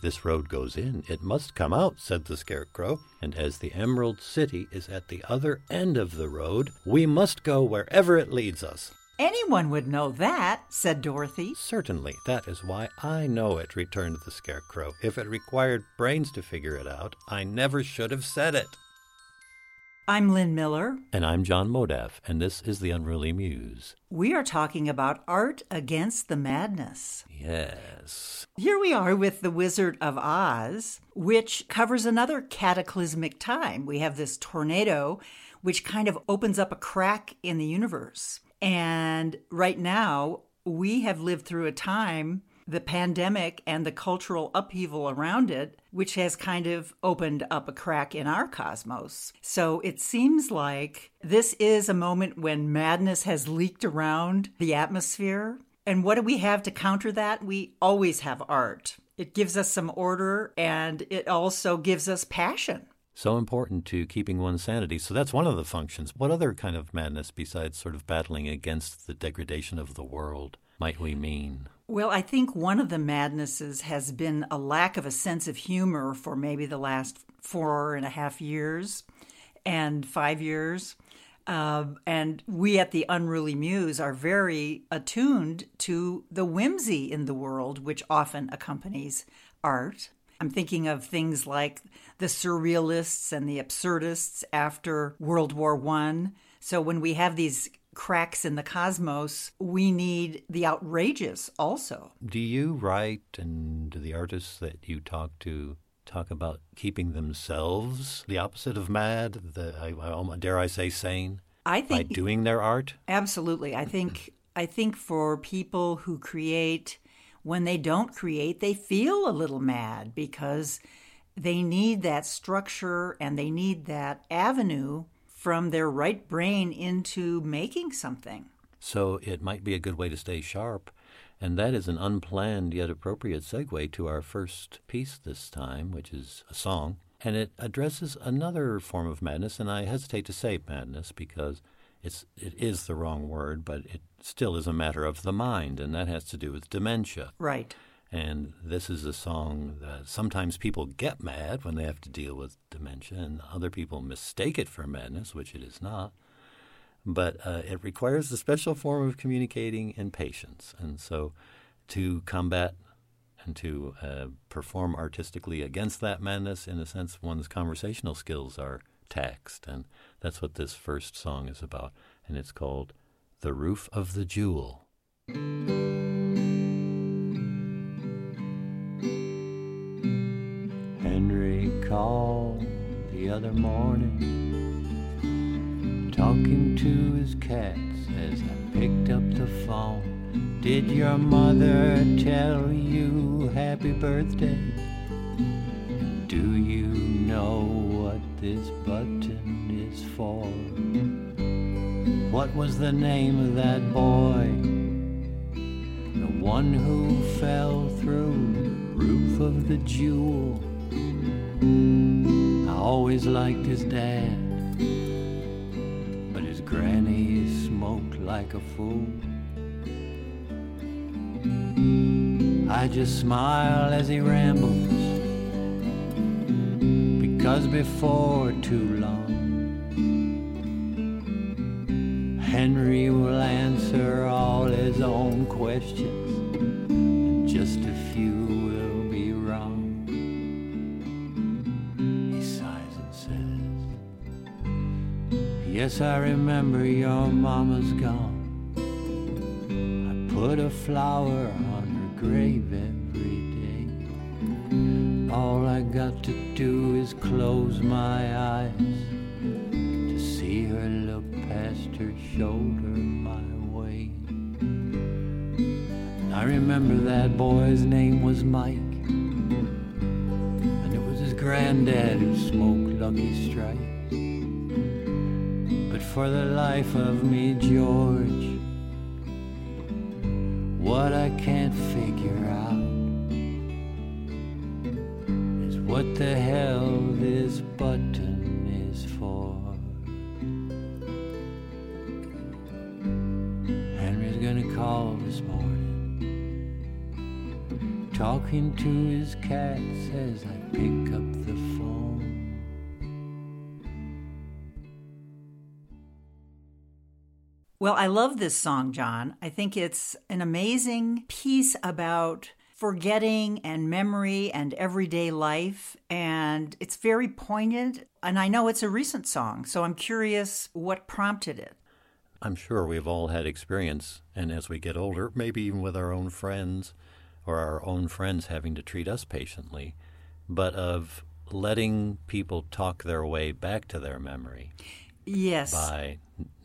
If this road goes in, it must come out, said the Scarecrow. And as the Emerald City is at the other end of the road, we must go wherever it leads us. Anyone would know that, said Dorothy. Certainly, that is why I know it, returned the Scarecrow. If it required brains to figure it out, I never should have said it. I'm Lynn Miller. And I'm John Modaff, and this is The Unruly Muse. We are talking about art against the madness. Yes. Here we are with The Wizard of Oz, which covers another cataclysmic time. We have this tornado, which kind of opens up a crack in the universe. And right now, we have lived through a time the pandemic and the cultural upheaval around it, which has kind of opened up a crack in our cosmos. So it seems like this is a moment when madness has leaked around the atmosphere. And what do we have to counter that? We always have art. It gives us some order and it also gives us passion so important to keeping one's sanity. So that's one of the functions. What other kind of madness, besides sort of battling against the degradation of the world, might we mean? Well, I think one of the madnesses has been a lack of a sense of humor for maybe the last four and a half years and five years. Uh, and we at the Unruly Muse are very attuned to the whimsy in the world, which often accompanies art. I'm thinking of things like the surrealists and the absurdists after World War One. So when we have these cracks in the cosmos, we need the outrageous also. Do you write and do the artists that you talk to talk about keeping themselves the opposite of mad, the I, I, dare I say sane? I think by doing their art? Absolutely. I think I think for people who create when they don't create, they feel a little mad because they need that structure and they need that avenue from their right brain into making something. So it might be a good way to stay sharp. And that is an unplanned yet appropriate segue to our first piece this time, which is a song. And it addresses another form of madness, and I hesitate to say madness because it's it is the wrong word, but it still is a matter of the mind, and that has to do with dementia. Right. And this is a song that sometimes people get mad when they have to deal with dementia, and other people mistake it for madness, which it is not. But uh, it requires a special form of communicating and patience. And so to combat and to uh, perform artistically against that madness, in a sense, one's conversational skills are taxed. And that's what this first song is about. And it's called The Roof of the Jewel. Called the other morning, talking to his cats as I picked up the phone. Did your mother tell you happy birthday? Do you know what this button is for? What was the name of that boy? The one who fell through the roof of the jewel. I always liked his dad, but his granny smoked like a fool. I just smile as he rambles, because before too long, Henry will answer all his own questions, and just a few Yes, I remember your mama's gone. I put a flower on her grave every day. All I got to do is close my eyes to see her look past her shoulder my way. I remember that boy's name was Mike, and it was his granddad who smoked Lucky Strike for the life of me, George. What I can't figure out is what the hell this button is for. Henry's gonna call this morning. talking to his cat, says I pick Well, I love this song, John. I think it's an amazing piece about forgetting and memory and everyday life. And it's very poignant. And I know it's a recent song, so I'm curious what prompted it. I'm sure we've all had experience, and as we get older, maybe even with our own friends or our own friends having to treat us patiently, but of letting people talk their way back to their memory. Yes. By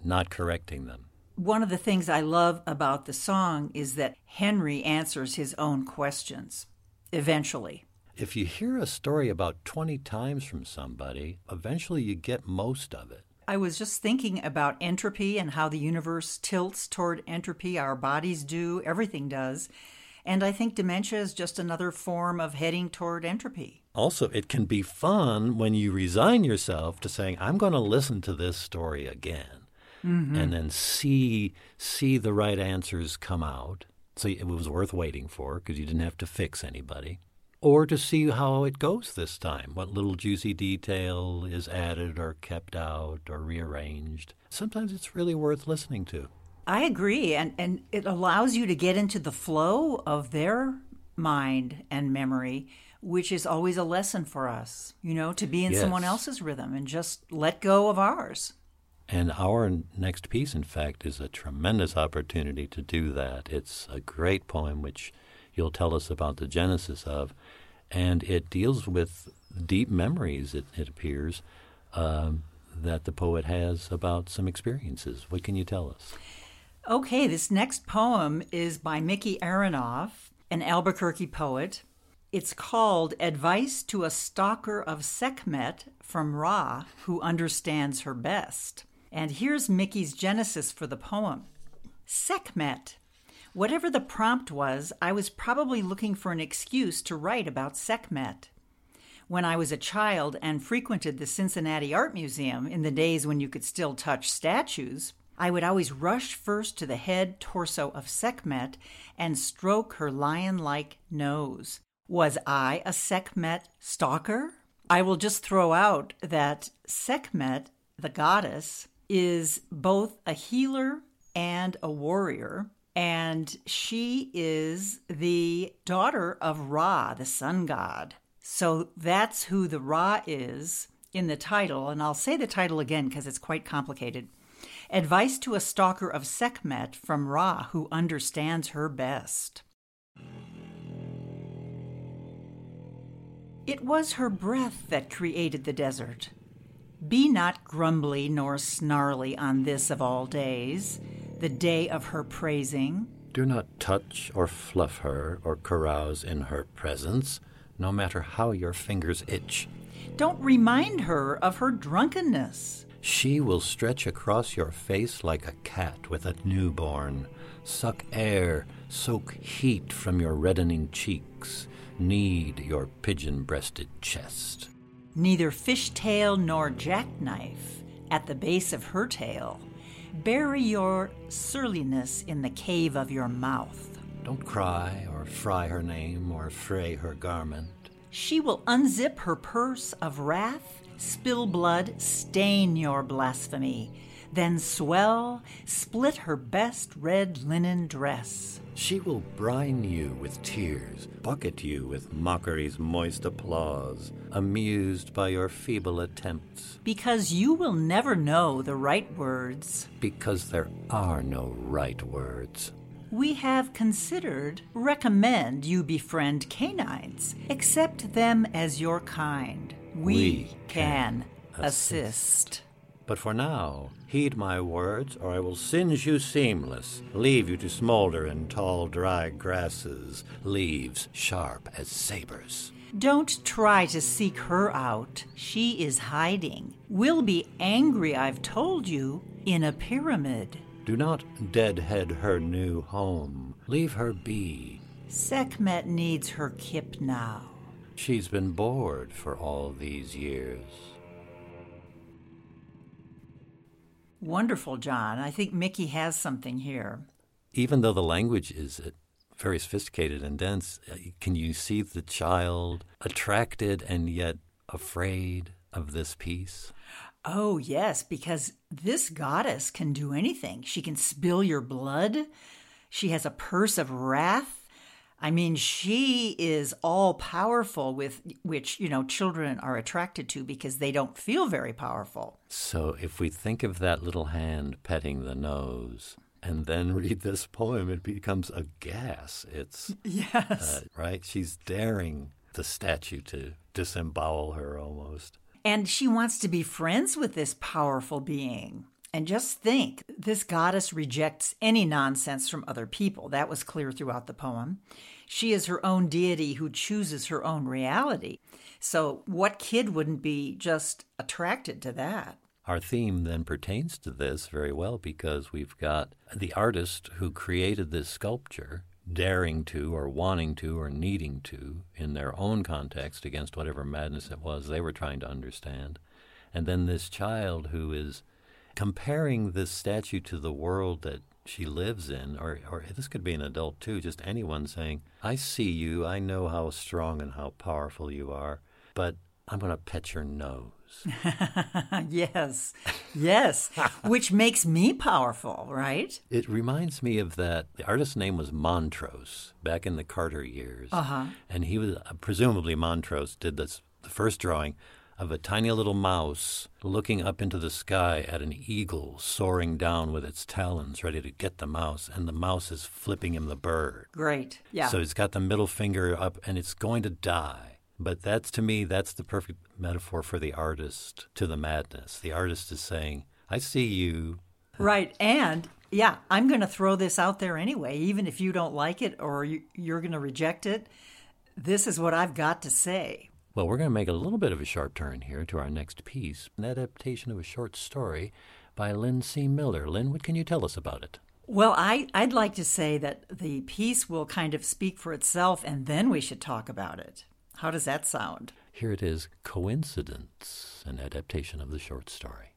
not correcting them. One of the things I love about the song is that Henry answers his own questions eventually. If you hear a story about 20 times from somebody, eventually you get most of it. I was just thinking about entropy and how the universe tilts toward entropy. Our bodies do, everything does. And I think dementia is just another form of heading toward entropy. Also, it can be fun when you resign yourself to saying, I'm going to listen to this story again mm-hmm. and then see see the right answers come out. So it was worth waiting for because you didn't have to fix anybody. Or to see how it goes this time, what little juicy detail is added or kept out or rearranged. Sometimes it's really worth listening to. I agree. And, and it allows you to get into the flow of their mind and memory, which is always a lesson for us, you know, to be in yes. someone else's rhythm and just let go of ours. And our next piece, in fact, is a tremendous opportunity to do that. It's a great poem, which you'll tell us about the genesis of, and it deals with deep memories, it, it appears, um, that the poet has about some experiences. What can you tell us? Okay, this next poem is by Mikki Aronoff, an Albuquerque poet. It's called Advice to a Stalker of Sekhmet from Ra, Who Understands Her Best. And here's Mikki's genesis for the poem Sekhmet. Whatever the prompt was, I was probably looking for an excuse to write about Sekhmet. When I was a child and frequented the Cincinnati Art Museum in the days when you could still touch statues, I would always rush first to the head torso of Sekhmet and stroke her lion like nose. Was I a Sekhmet stalker? I will just throw out that Sekhmet, the goddess, is both a healer and a warrior. And she is the daughter of Ra, the sun god. So that's who the Ra is in the title. And I'll say the title again because it's quite complicated. Advice to a Stalker of Sekhmet from Ra, who understands her best. It was her breath that created the desert. Be not grumbly nor snarly on this of all days, the day of her praising. Do not touch or fluff her or carouse in her presence, no matter how your fingers itch. Don't remind her of her drunkenness. She will stretch across your face like a cat with a newborn, suck air, soak heat from your reddening cheeks, knead your pigeon breasted chest neither fishtail nor jackknife at the base of her tail. Bury your surliness in the cave of your mouth. Don't cry or fry her name or fray her garment. She will unzip her purse of wrath, spill blood, stain your blasphemy, then swell, split her best red linen dress. She will brine you with tears, bucket you with mockery's moist applause, amused by your feeble attempts. Because you will never know the right words. Because there are no right words. We have considered recommend you befriend canines. Accept them as your kind. We, we can, can assist. assist. But for now, heed my words, or I will singe you seamless, leave you to smolder in tall, dry grasses, leaves sharp as sabers. Don't try to seek her out. She is hiding. We'll be angry, I've told you, in a pyramid. Do not deadhead her new home. Leave her be. Sekhmet needs her kip now. She's been bored for all these years. Wonderful, John. I think Mikki has something here. Even though the language is very sophisticated and dense. Uh, can you see the child attracted and yet afraid of this piece? Oh, yes, because this goddess can do anything. She can spill your blood. She has a purse of wrath. I mean, she is all powerful, with which, you know, children are attracted to because they don't feel very powerful. So if we think of that little hand petting the nose, and then read this poem, it becomes a gas. It's yes, uh, right. She's daring the statue to disembowel her almost, and she wants to be friends with this powerful being. And just think, this goddess rejects any nonsense from other people. That was clear throughout the poem. She is her own deity who chooses her own reality. So, what kid wouldn't be just attracted to that? Our theme then pertains to this very well because we've got the artist who created this sculpture daring to, or wanting to, or needing to, in their own context against whatever madness it was they were trying to understand. And then this child who is comparing this statue to the world that she lives in, or, or this could be an adult too, just anyone saying, I see you, I know how strong and how powerful you are, but I'm going to pet your nose. yes, yes, which makes me powerful, right? It reminds me of that. The artist's name was Montrose back in the Carter years. Uh-huh. And he was, presumably, Montrose did this, the first drawing of a tiny little mouse looking up into the sky at an eagle soaring down with its talons ready to get the mouse, and the mouse is flipping him the bird. Great. Yeah. So it's got the middle finger up and it's going to die. But that's to me, that's the perfect metaphor for the artist to the madness. The artist is saying, I see you. Right. And yeah, I'm going to throw this out there anyway, even if you don't like it or you're going to reject it. This is what I've got to say. Well, we're going to make a little bit of a sharp turn here to our next piece, an adaptation of a short story by Lynn C. Miller. Lynn, what can you tell us about it? Well, I, I'd like to say that the piece will kind of speak for itself and then we should talk about it. How does that sound? Here it is Coincidence, an adaptation of the short story.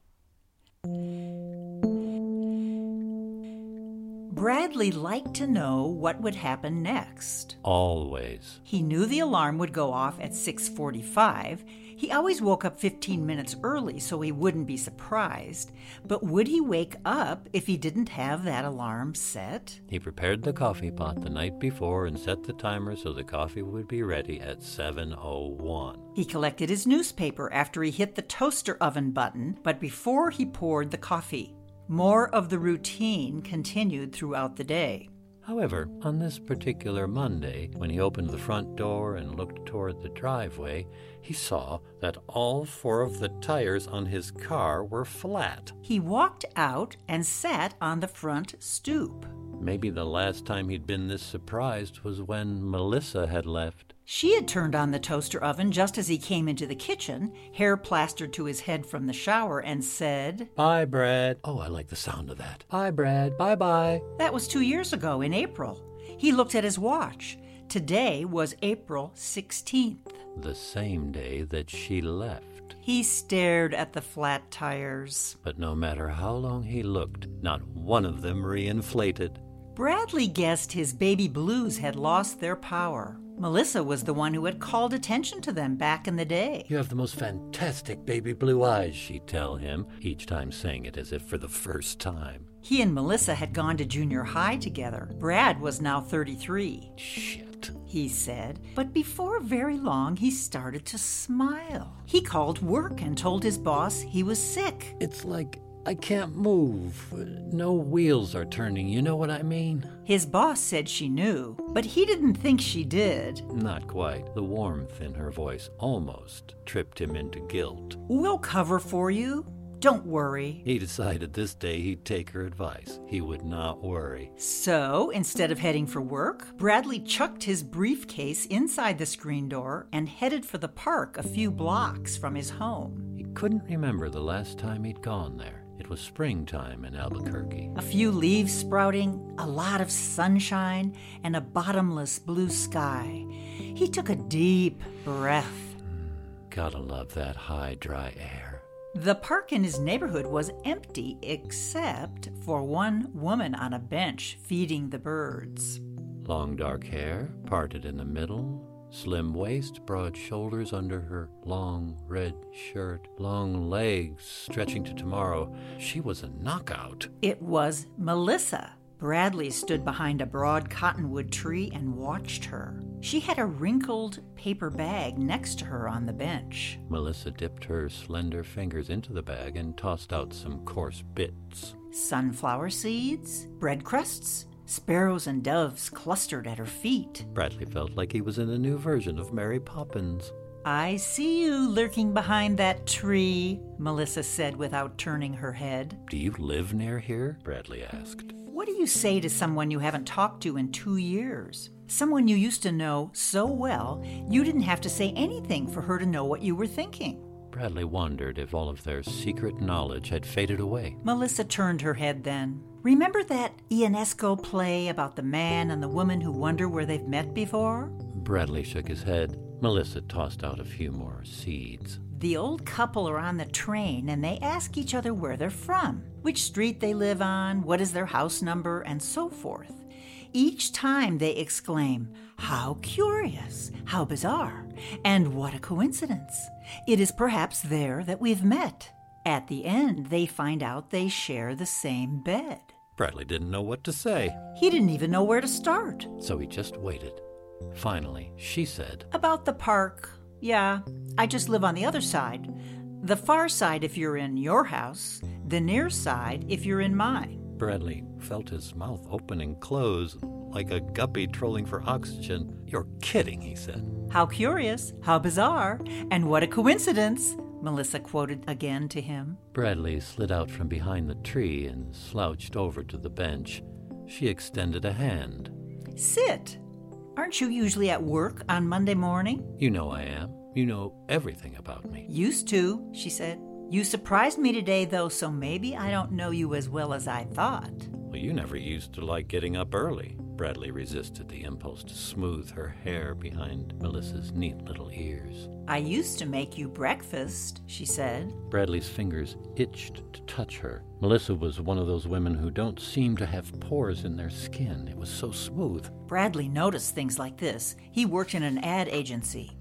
Bradley liked to know what would happen next. Always. He knew the alarm would go off at 6:45. He always woke up 15 minutes early so he wouldn't be surprised. But would he wake up if he didn't have that alarm set? He prepared the coffee pot the night before and set the timer so the coffee would be ready at 7:01. He collected his newspaper after he hit the toaster oven button, but before he poured the coffee. More of the routine continued throughout the day. However, on this particular Monday, when he opened the front door and looked toward the driveway, he saw that all four of the tires on his car were flat. He walked out and sat on the front stoop. Maybe the last time he'd been this surprised was when Melissa had left. She had turned on the toaster oven just as he came into the kitchen, hair plastered to his head from the shower, and said, Bye, Brad. Oh, I like the sound of that. Bye, Brad. Bye bye. That was two years ago in April. He looked at his watch. Today was April 16th. The same day that she left. He stared at the flat tires. But no matter how long he looked, not one of them reinflated. Bradley guessed his baby blues had lost their power. Melissa was the one who had called attention to them back in the day. You have the most fantastic baby blue eyes, she'd tell him, each time saying it as if for the first time. He and Melissa had gone to junior high together. Brad was now 33. Shit, he said. But before very long, he started to smile. He called work and told his boss he was sick. It's like I can't move. No wheels are turning, you know what I mean? His boss said she knew, but he didn't think she did. Not quite. The warmth in her voice almost tripped him into guilt. We'll cover for you. Don't worry. He decided this day he'd take her advice. He would not worry. So, instead of heading for work, Bradley chucked his briefcase inside the screen door and headed for the park a few blocks from his home. He couldn't remember the last time he'd gone there. It was springtime in Albuquerque. A few leaves sprouting, a lot of sunshine, and a bottomless blue sky. He took a deep breath. Mm, gotta love that high, dry air. The park in his neighborhood was empty except for one woman on a bench feeding the birds. Long dark hair, parted in the middle, slim waist, broad shoulders under her long red shirt, long legs stretching to tomorrow. She was a knockout. It was Melissa. Bradley stood behind a broad cottonwood tree and watched her. She had a wrinkled paper bag next to her on the bench. Melissa dipped her slender fingers into the bag and tossed out some coarse bits. Sunflower seeds, bread crusts, sparrows and doves clustered at her feet. Bradley felt like he was in a new version of Mary Poppins. I see you lurking behind that tree, Melissa said without turning her head. Do you live near here? Bradley asked. What do you say to someone you haven't talked to in two years? Someone you used to know so well, you didn't have to say anything for her to know what you were thinking. Bradley wondered if all of their secret knowledge had faded away. Melissa turned her head then. Remember that Ionesco play about the man and the woman who wonder where they've met before? Bradley shook his head. Melissa tossed out a few more seeds. The old couple are on the train and they ask each other where they're from, which street they live on, what is their house number, and so forth. Each time they exclaim, How curious, how bizarre, and what a coincidence. It is perhaps there that we've met. At the end, they find out they share the same bed. Bradley didn't know what to say. He didn't even know where to start. So he just waited. Finally, she said, About the park, yeah, I just live on the other side. The far side if you're in your house, the near side if you're in mine. Bradley felt his mouth open and close like a guppy trolling for oxygen. You're kidding, he said. How curious, how bizarre, and what a coincidence, Melissa quoted again to him. Bradley slid out from behind the tree and slouched over to the bench. She extended a hand. Sit. Aren't you usually at work on Monday morning? You know I am. You know everything about me. Used to, she said. You surprised me today, though, so maybe I don't know you as well as I thought. Well, you never used to like getting up early. Bradley resisted the impulse to smooth her hair behind Melissa's neat little ears. I used to make you breakfast, she said. Bradley's fingers itched to touch her. Melissa was one of those women who don't seem to have pores in their skin. It was so smooth. Bradley noticed things like this. He worked in an ad agency.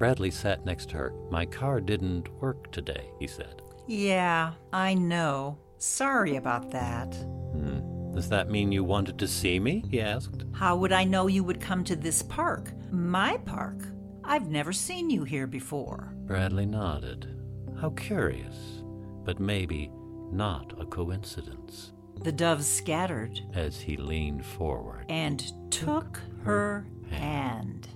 Bradley sat next to her. My car didn't work today, he said. Yeah, I know. Sorry about that. Hmm. Does that mean you wanted to see me? he asked. How would I know you would come to this park? My park? I've never seen you here before. Bradley nodded. How curious, but maybe not a coincidence. The doves scattered as he leaned forward and took her hand.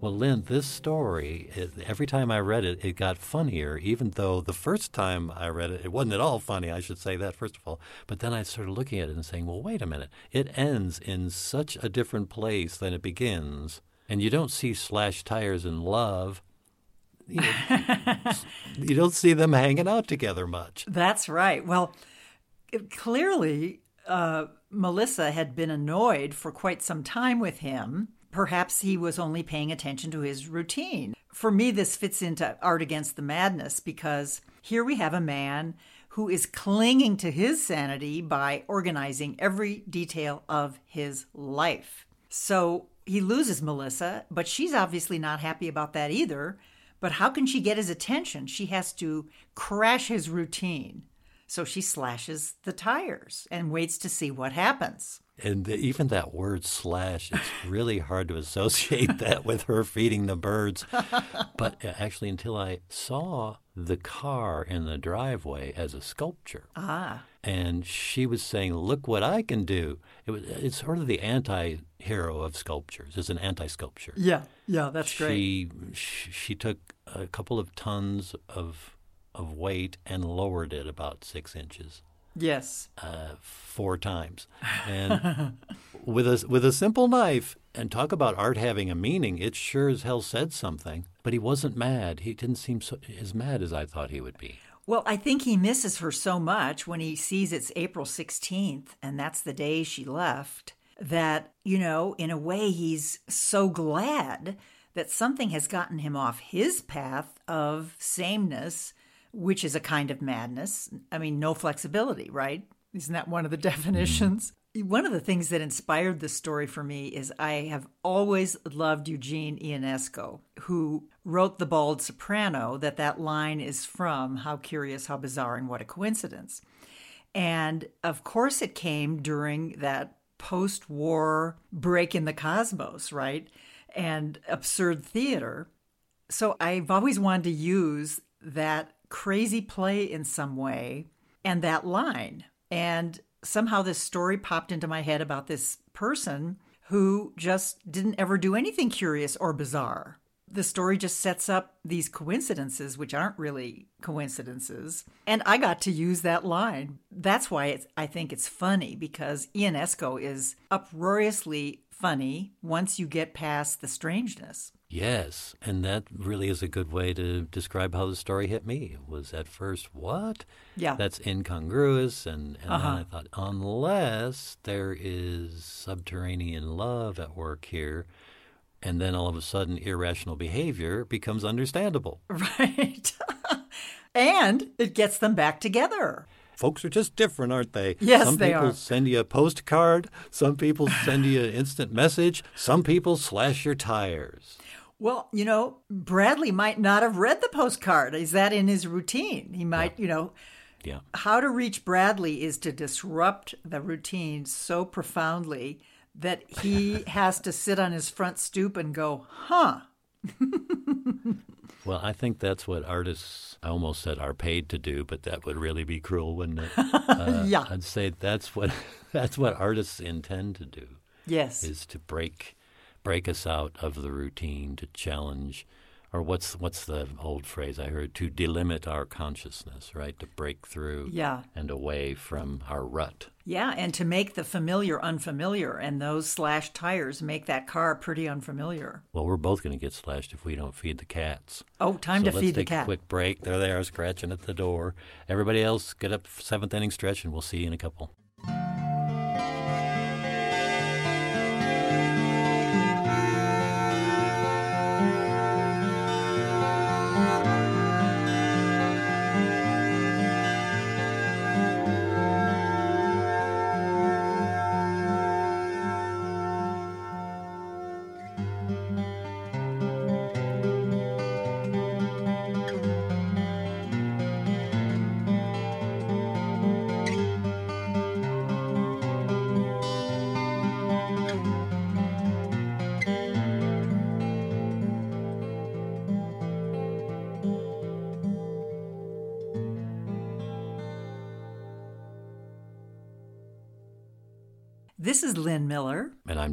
Well, Lynn, this story, every time I read it, it got funnier, even though the first time I read it, it wasn't at all funny. I should say that, first of all. But then I started looking at it and saying, well, wait a minute. It ends in such a different place than it begins. And you don't see slash tires in love. You, know, you don't see them hanging out together much. That's right. Well, clearly, uh, Melissa had been annoyed for quite some time with him Perhaps he was only paying attention to his routine. For me, this fits into Art Against the Madness because here we have a man who is clinging to his sanity by organizing every detail of his life. So he loses Melissa, but she's obviously not happy about that either. But how can she get his attention? She has to crash his routine. So she slashes the tires and waits to see what happens. And the, even that word slash, it's really hard to associate that with her feeding the birds. But uh, actually, until I saw the car in the driveway as a sculpture. Ah. And she was saying, Look what I can do. It was, it's sort of the anti hero of sculptures, it's an anti sculpture. Yeah, yeah, that's she, great. She, she took a couple of tons of of weight and lowered it about six inches. Yes. Uh, four times, and with a with a simple knife. And talk about art having a meaning. It sure as hell said something. But he wasn't mad. He didn't seem so, as mad as I thought he would be. Well, I think he misses her so much when he sees it's April 16th and that's the day she left that, you know, in a way, he's so glad that something has gotten him off his path of sameness which is a kind of madness. I mean, no flexibility, right? Isn't that one of the definitions? One of the things that inspired this story for me is I have always loved Eugene Ionesco, who wrote The Bald Soprano, that that line is from How Curious, How Bizarre, and What a Coincidence. And of course, it came during that post war break in the cosmos, right? And absurd theater. So I've always wanted to use that crazy play in some way and that line. And somehow this story popped into my head about this person who just didn't ever do anything curious or bizarre. The story just sets up these coincidences, which aren't really coincidences. And I got to use that line. That's why I think it's funny because Ionesco is uproariously funny once you get past the strangeness. Yes, and that really is a good way to describe how the story hit me. It Was at first what? Yeah, that's incongruous, and, and uh-huh. then I thought, unless there is subterranean love at work here, and then all of a sudden irrational behavior becomes understandable. Right, and it gets them back together. Folks are just different, aren't they? Yes, some they people are. send you a postcard. Some people send you an instant message. Some people slash your tires. Well, you know, Bradley might not have read the postcard. Is that in his routine? He might, yeah. you know. Yeah. How to reach Bradley is to disrupt the routine so profoundly that he has to sit on his front stoop and go, huh. well, I think that's what artists, I almost said are paid to do, but that would really be cruel, wouldn't it? Uh, yeah. I'd say that's what that's what artists intend to do. Yes. Is to break break us out of the routine, to challenge, or what's what's the old phrase I heard? To delimit our consciousness, right? To break through, yeah. and away from our rut. Yeah, and to make the familiar unfamiliar, and those slashed tires make that car pretty unfamiliar. Well, we're both going to get slashed if we don't feed the cats. Oh, time so to feed the cat. Let's take a quick break. There they are, scratching at the door. Everybody else, get up seventh inning stretch, and we'll see you in a couple.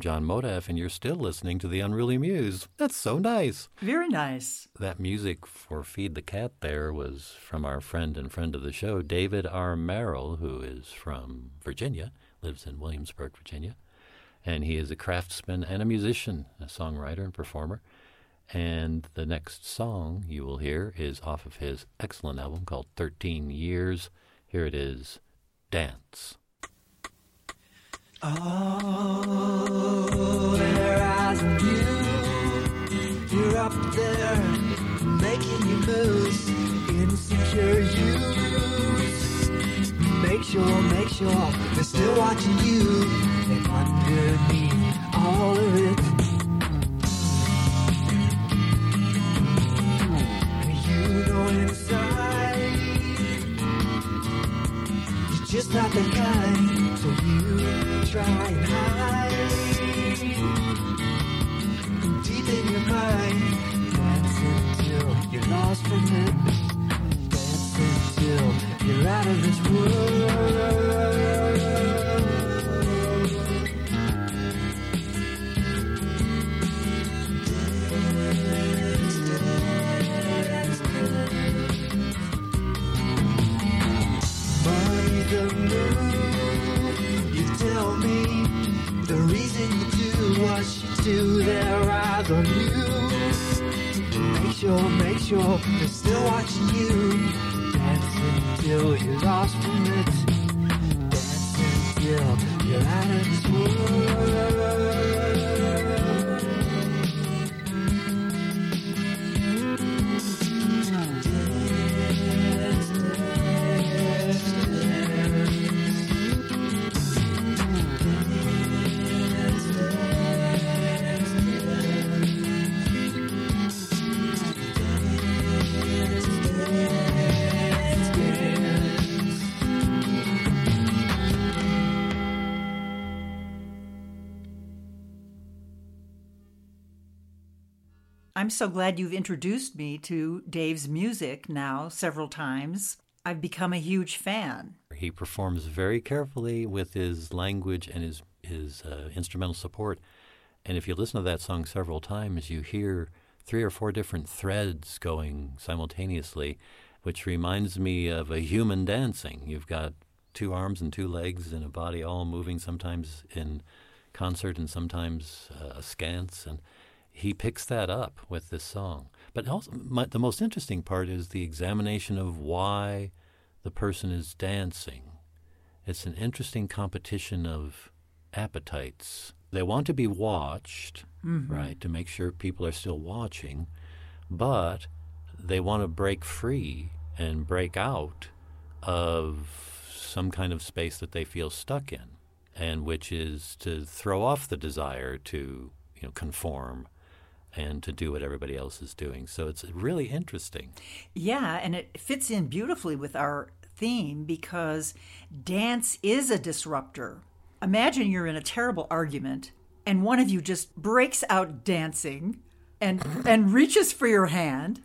John Modaff, and you're still listening to The Unruly Muse. That's so nice. Very nice. That music for Feed the Cat there was from our friend and friend of the show, David R. Merrill, who is from Virginia, lives in Williamsburg, Virginia. And he is a craftsman and a musician, a songwriter and performer. And the next song you will hear is off of his excellent album called 13 Years. Here it is Dance. Oh, their eyes on you. You're up there, making your moves. Insecure youths. Make sure, make sure they're still watching you. And underneath all of it, you know inside, you're just not the kind. So you try and hide deep in your mind. Dance until you're lost from it. Dance until you're out of this world. Reason you do what you do. Their eyes on you. Make sure, make sure they're still watching you. Dance until you're lost from it. Dancing until you're out of this world. I'm so glad you've introduced me to Dave's music now several times. I've become a huge fan. He performs very carefully with his language and his his uh, instrumental support. And if you listen to that song several times, you hear three or four different threads going simultaneously, which reminds me of a human dancing. You've got two arms and two legs and a body all moving, sometimes in concert and sometimes uh, askance. And he picks that up with this song. But also, my, the most interesting part is the examination of why the person is dancing. It's an interesting competition of appetites. They want to be watched, Mm-hmm. right, to make sure people are still watching, but they want to break free and break out of some kind of space that they feel stuck in, and which is to throw off the desire to, you know, conform and to do what everybody else is doing. So it's really interesting. Yeah, and it fits in beautifully with our theme because dance is a disruptor. Imagine you're in a terrible argument and one of you just breaks out dancing and and reaches for your hand.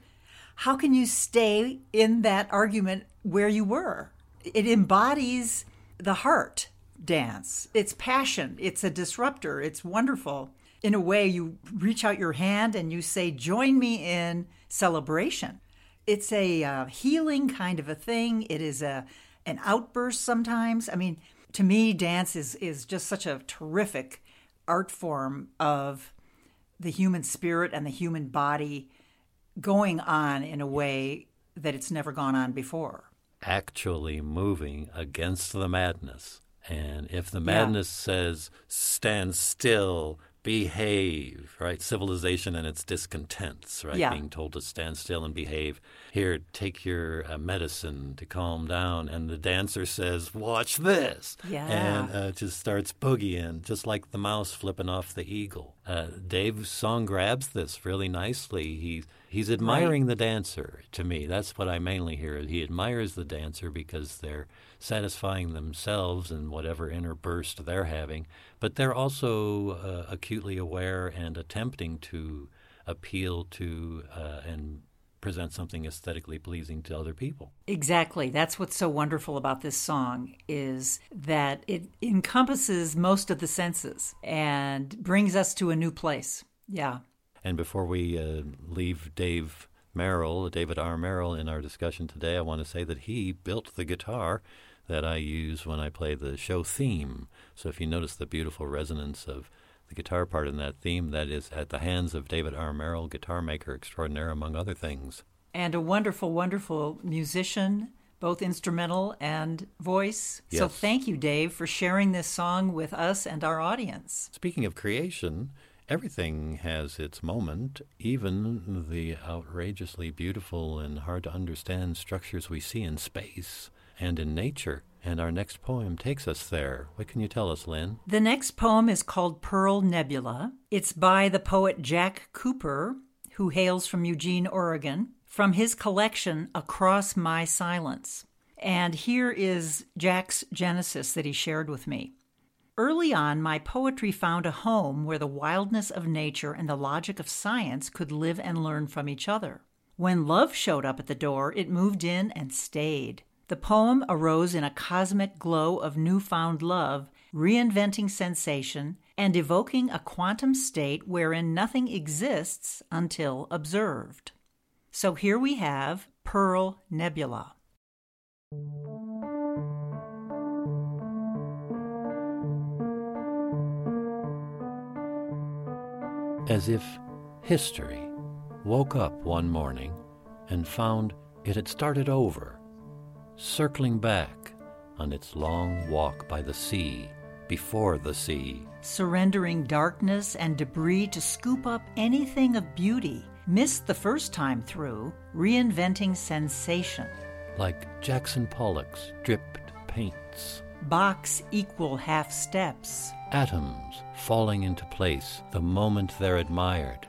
How can you stay in that argument where you were? It embodies the heart dance. It's passion. It's a disruptor. It's wonderful. In a way, you reach out your hand and you say, Join me in celebration. It's a uh, healing kind of a thing. It is a an outburst sometimes. I mean, to me, dance is, is just such a terrific art form of the human spirit and the human body going on in a way that it's never gone on before. Actually moving against the madness. And if the madness says, stand still, behave, right? Civilization and its discontents, right? Yeah. Being told to stand still and behave. Here, take your uh, medicine to calm down. And the dancer says, watch this. Yeah. And uh, just starts boogieing, just like the mouse flipping off the eagle. Uh, Dave's song grabs this really nicely. He, he's admiring the dancer to me. That's what I mainly hear. He admires the dancer because they're satisfying themselves in whatever inner burst they're having, but they're also uh, acutely aware and attempting to appeal to uh, and present something aesthetically pleasing to other people. Exactly. That's what's so wonderful about this song is that it encompasses most of the senses and brings us to a new place. Yeah. And before we uh, leave Dave Merrill, David R. Merrill, in our discussion today, I want to say that he built the guitar that I use when I play the show theme. So if you notice the beautiful resonance of the guitar part in that theme, that is at the hands of David R. Merrill, guitar maker extraordinaire, among other things. And a wonderful, wonderful musician, both instrumental and voice. Yes. So thank you, Dave, for sharing this song with us and our audience. Speaking of creation, everything has its moment, even the outrageously beautiful and hard to understand structures we see in space and in nature. And our next poem takes us there. What can you tell us, Lynn? The next poem is called Pearl Nebula. It's by the poet Jack Cooper, who hails from Eugene, Oregon, from his collection Across My Silence. And here is Jack's genesis that he shared with me. Early on, my poetry found a home where the wildness of nature and the logic of science could live and learn from each other. When love showed up at the door, it moved in and stayed. The poem arose in a cosmic glow of newfound love, reinventing sensation and evoking a quantum state wherein nothing exists until observed. So here we have Pearl Nebula. As if history woke up one morning and found it had started over, circling back on its long walk by the sea, before the sea. surrendering darkness and debris to scoop up anything of beauty, missed the first time through, reinventing sensation. like Jackson Pollock's dripped paints, Box equal half steps, atoms falling into place the moment they're admired.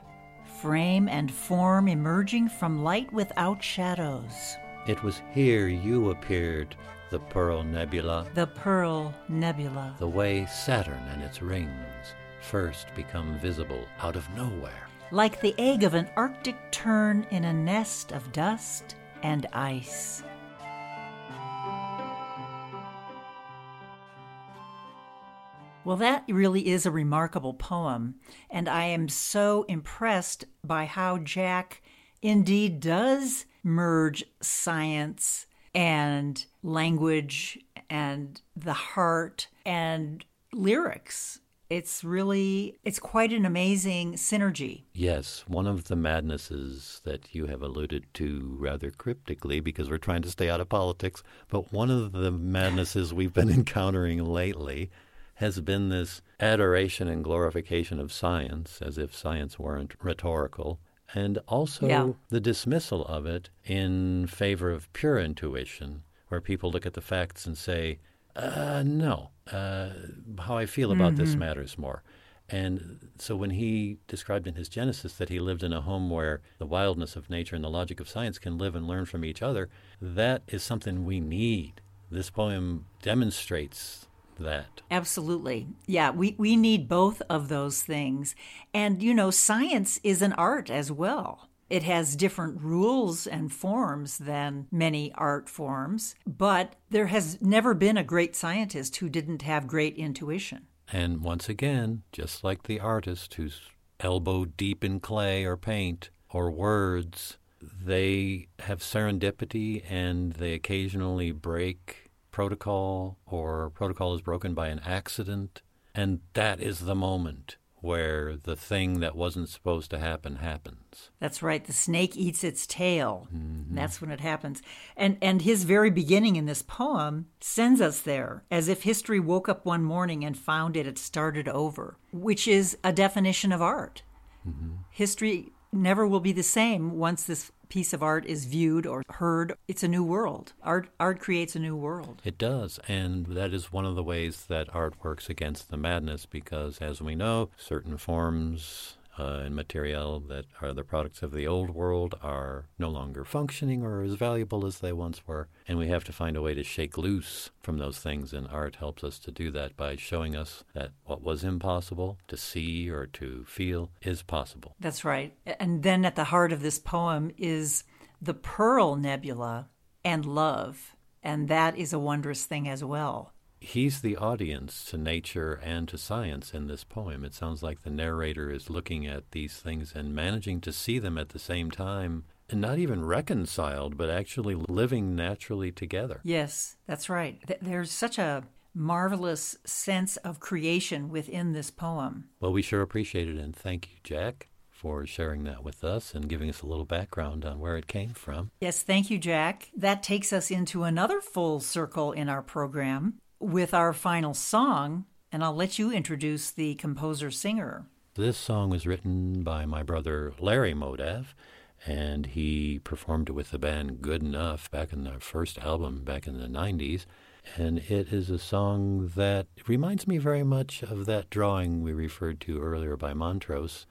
frame and form emerging from light without shadows. It was here you appeared, the Pearl Nebula, The Pearl Nebula. the way Saturn and its rings first become visible out of nowhere. like the egg of an Arctic tern in a nest of dust and ice. Well, that really is a remarkable poem, and I am so impressed by how Jack indeed does merge science and language and the heart and lyrics. It's really it's quite an amazing synergy. Yes, one of the madnesses that you have alluded to rather cryptically because we're trying to stay out of politics, but one of the madnesses we've been encountering lately has been this adoration and glorification of science as if science weren't rhetorical and also Yeah. the dismissal of it in favor of pure intuition, where people look at the facts and say, uh, no, uh, how I feel about this matters more. And so when he described in his Genesis that he lived in a home where the wildness of nature and the logic of science can live and learn from each other, that is something we need. This poem demonstrates that. Absolutely. Yeah, we, we need both of those things. And, you know, science is an art as well. It has different rules and forms than many art forms, but there has never been a great scientist who didn't have great intuition. And once again, just like the artist who's elbow deep in clay or paint or words, they have serendipity and they occasionally break protocol or protocol is broken by an accident. And that is the moment where the thing that wasn't supposed to happen happens. That's right. The snake eats its tail. Mm-hmm. That's when it happens. And and his very beginning in this poem sends us there, as if history woke up one morning and found it had started over, which is a definition of art. Mm-hmm. History never will be the same once this piece of art is viewed or heard. It's a new world. Art art creates a new world. It does, and that is one of the ways that art works against the madness because, as we know, certain forms uh, and material that are the products of the old world are no longer functioning or as valuable as they once were, and we have to find a way to shake loose from those things, and art helps us to do that by showing us that what was impossible to see or to feel is possible. That's right. And then at the heart of this poem is the Pearl Nebula and love. And that is a wondrous thing as well. He's the audience to nature and to science in this poem. It sounds like the narrator is looking at these things and managing to see them at the same time, and not even reconciled, but actually living naturally together. Yes, that's right. Th- There's such a marvelous sense of creation within this poem. Well, we sure appreciate it, and thank you, Jack, for sharing that with us and giving us a little background on where it came from. Yes, thank you, Jack. That takes us into another full circle in our program with our final song, and I'll let you introduce the composer singer. This song was written by my brother Larry Modaff, and he performed it with the band Good Enough back in their first album back in the 90s. And it is a song that reminds me very much of that drawing we referred to earlier by Montrose,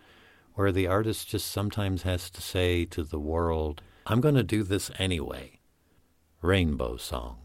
where the artist just sometimes has to say to the world, I'm going to do this anyway. Rainbow Song.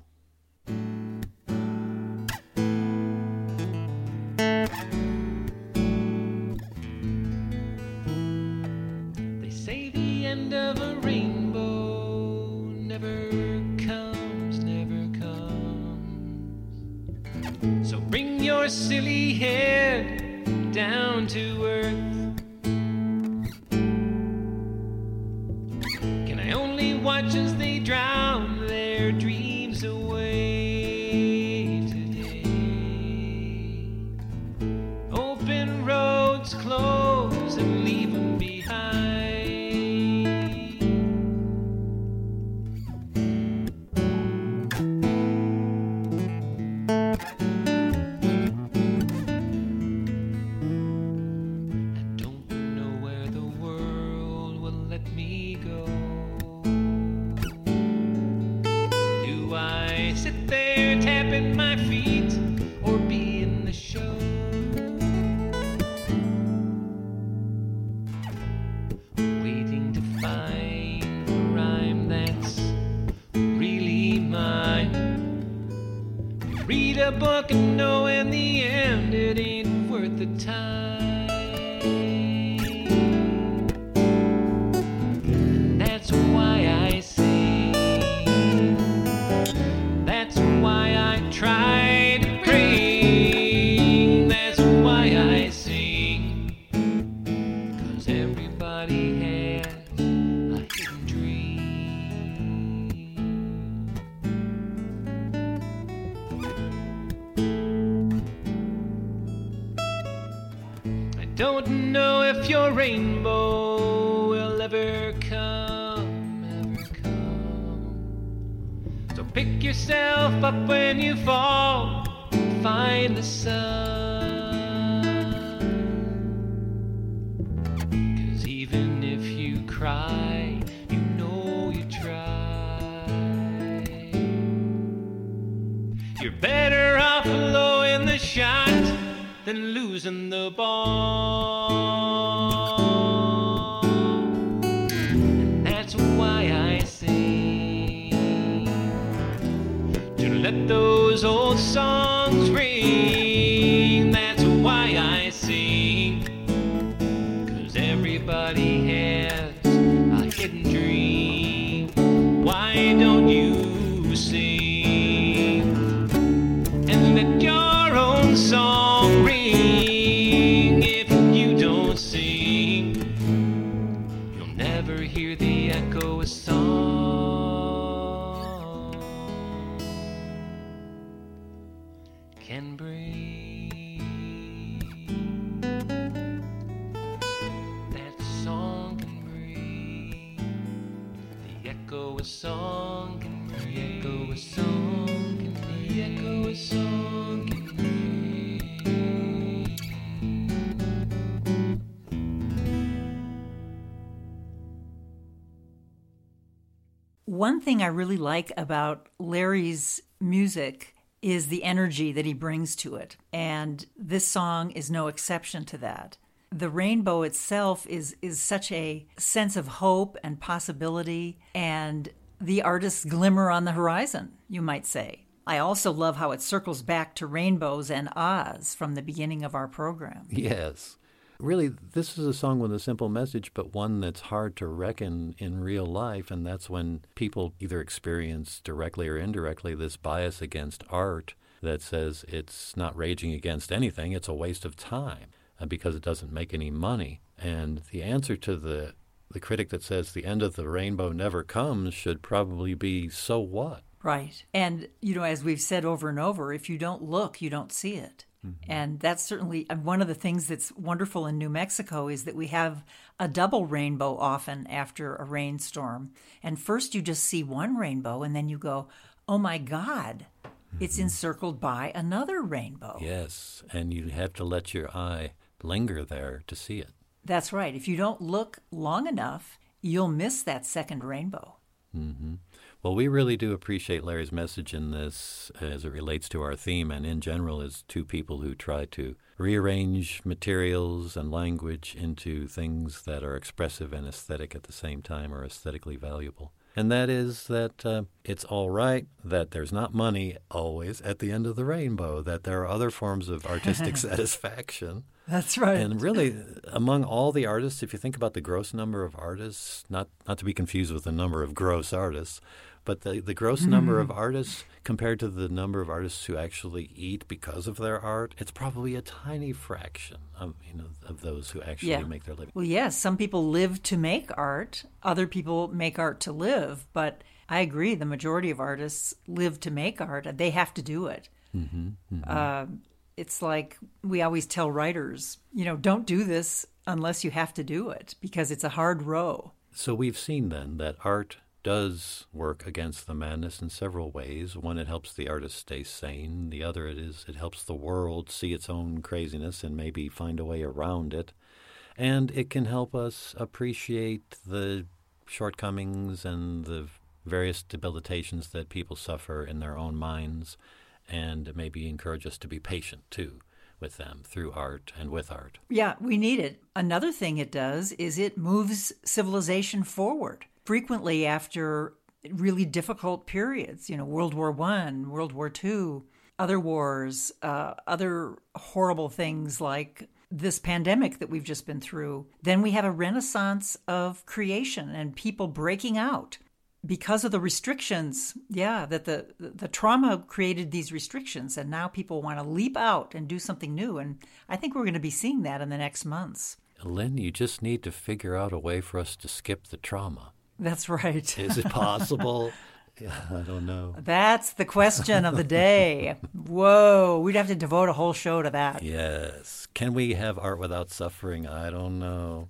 Book and know in the end it ain't worth the time. Old songs thing I really like about Larry's music is the energy that he brings to it. And this song is no exception to that. The rainbow itself is, is such a sense of hope and possibility and the artist's glimmer on the horizon, you might say. I also love how it circles back to rainbows and Oz from the beginning of our program. Yes. Really, this is a song with a simple message, but one that's hard to reckon in real life. And that's when people either experience directly or indirectly this bias against art that says it's not raging against anything, it's a waste of time uh, because it doesn't make any money. And the answer to the, the critic that says the end of the rainbow never comes should probably be so what? Right. And, you know, as we've said over and over, if you don't look, you don't see it. Mm-hmm. And that's certainly uh, one of the things that's wonderful in New Mexico is that we have a double rainbow often after a rainstorm. And first you just see one rainbow, and then you go, oh my God, it's mm-hmm. encircled by another rainbow. Yes, and you have to let your eye linger there to see it. That's right. If you don't look long enough, you'll miss that second rainbow. Mm-hmm. Well, we really do appreciate Larry's message in this as it relates to our theme and in general as two people who try to rearrange materials and language into things that are expressive and aesthetic at the same time or aesthetically valuable. And that is that uh, it's all right that there's not money always at the end of the rainbow, that there are other forms of artistic satisfaction. That's right. And really, among all the artists, if you think about the gross number of artists, not not to be confused with the number of gross artists, but the, the gross number hmm. of artists compared to the number of artists who actually eat because of their art, it's probably a tiny fraction of you know of those who actually Yeah. make their living. Well, yes, some people live to make art, other people make art to live, but I agree, the majority of artists live to make art. They have to do it. Uh, it's like we always tell writers, you know, don't do this unless you have to do it because it's a hard row. So we've seen then that art does work against the madness in several ways. One, it helps the artist stay sane. The other, it is it helps the world see its own craziness and maybe find a way around it. And it can help us appreciate the shortcomings and the various debilitations that people suffer in their own minds, and maybe encourage us to be patient too with them through art and with art. Yeah, we need it. Another thing it does is it moves civilization forward. Frequently after really difficult periods, you know, World War One, World War Two, other wars, uh, other horrible things like this pandemic that we've just been through. Then we have a renaissance of creation and people breaking out because of the restrictions yeah that the the trauma created these restrictions and now people want to leap out and do something new and i think we're going to be seeing that in the next months Lynn, you just need to figure out a way for us to skip the trauma. that's right Is it possible? I don't know. That's the question of the day. Whoa, we'd have to devote a whole show to that. Yes. Can we have art without suffering? I don't know.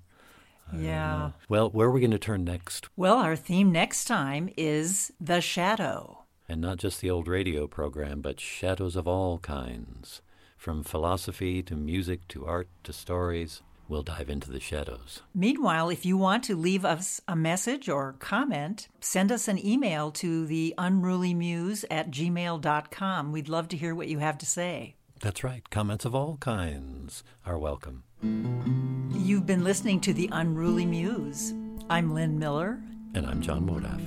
Yeah. Well, where are we going to turn next? Well, our theme next time is The Shadow. And not just the old radio program, but shadows of all kinds. From philosophy to music to art to stories, we'll dive into the shadows. Meanwhile, if you want to leave us a message or comment, send us an email to the unrulymuse at gmail.com. We'd love to hear what you have to say. That's right. Comments of all kinds are welcome. You've been listening to The Unruly Muse. I'm Lynn Miller. And I'm John Modaff.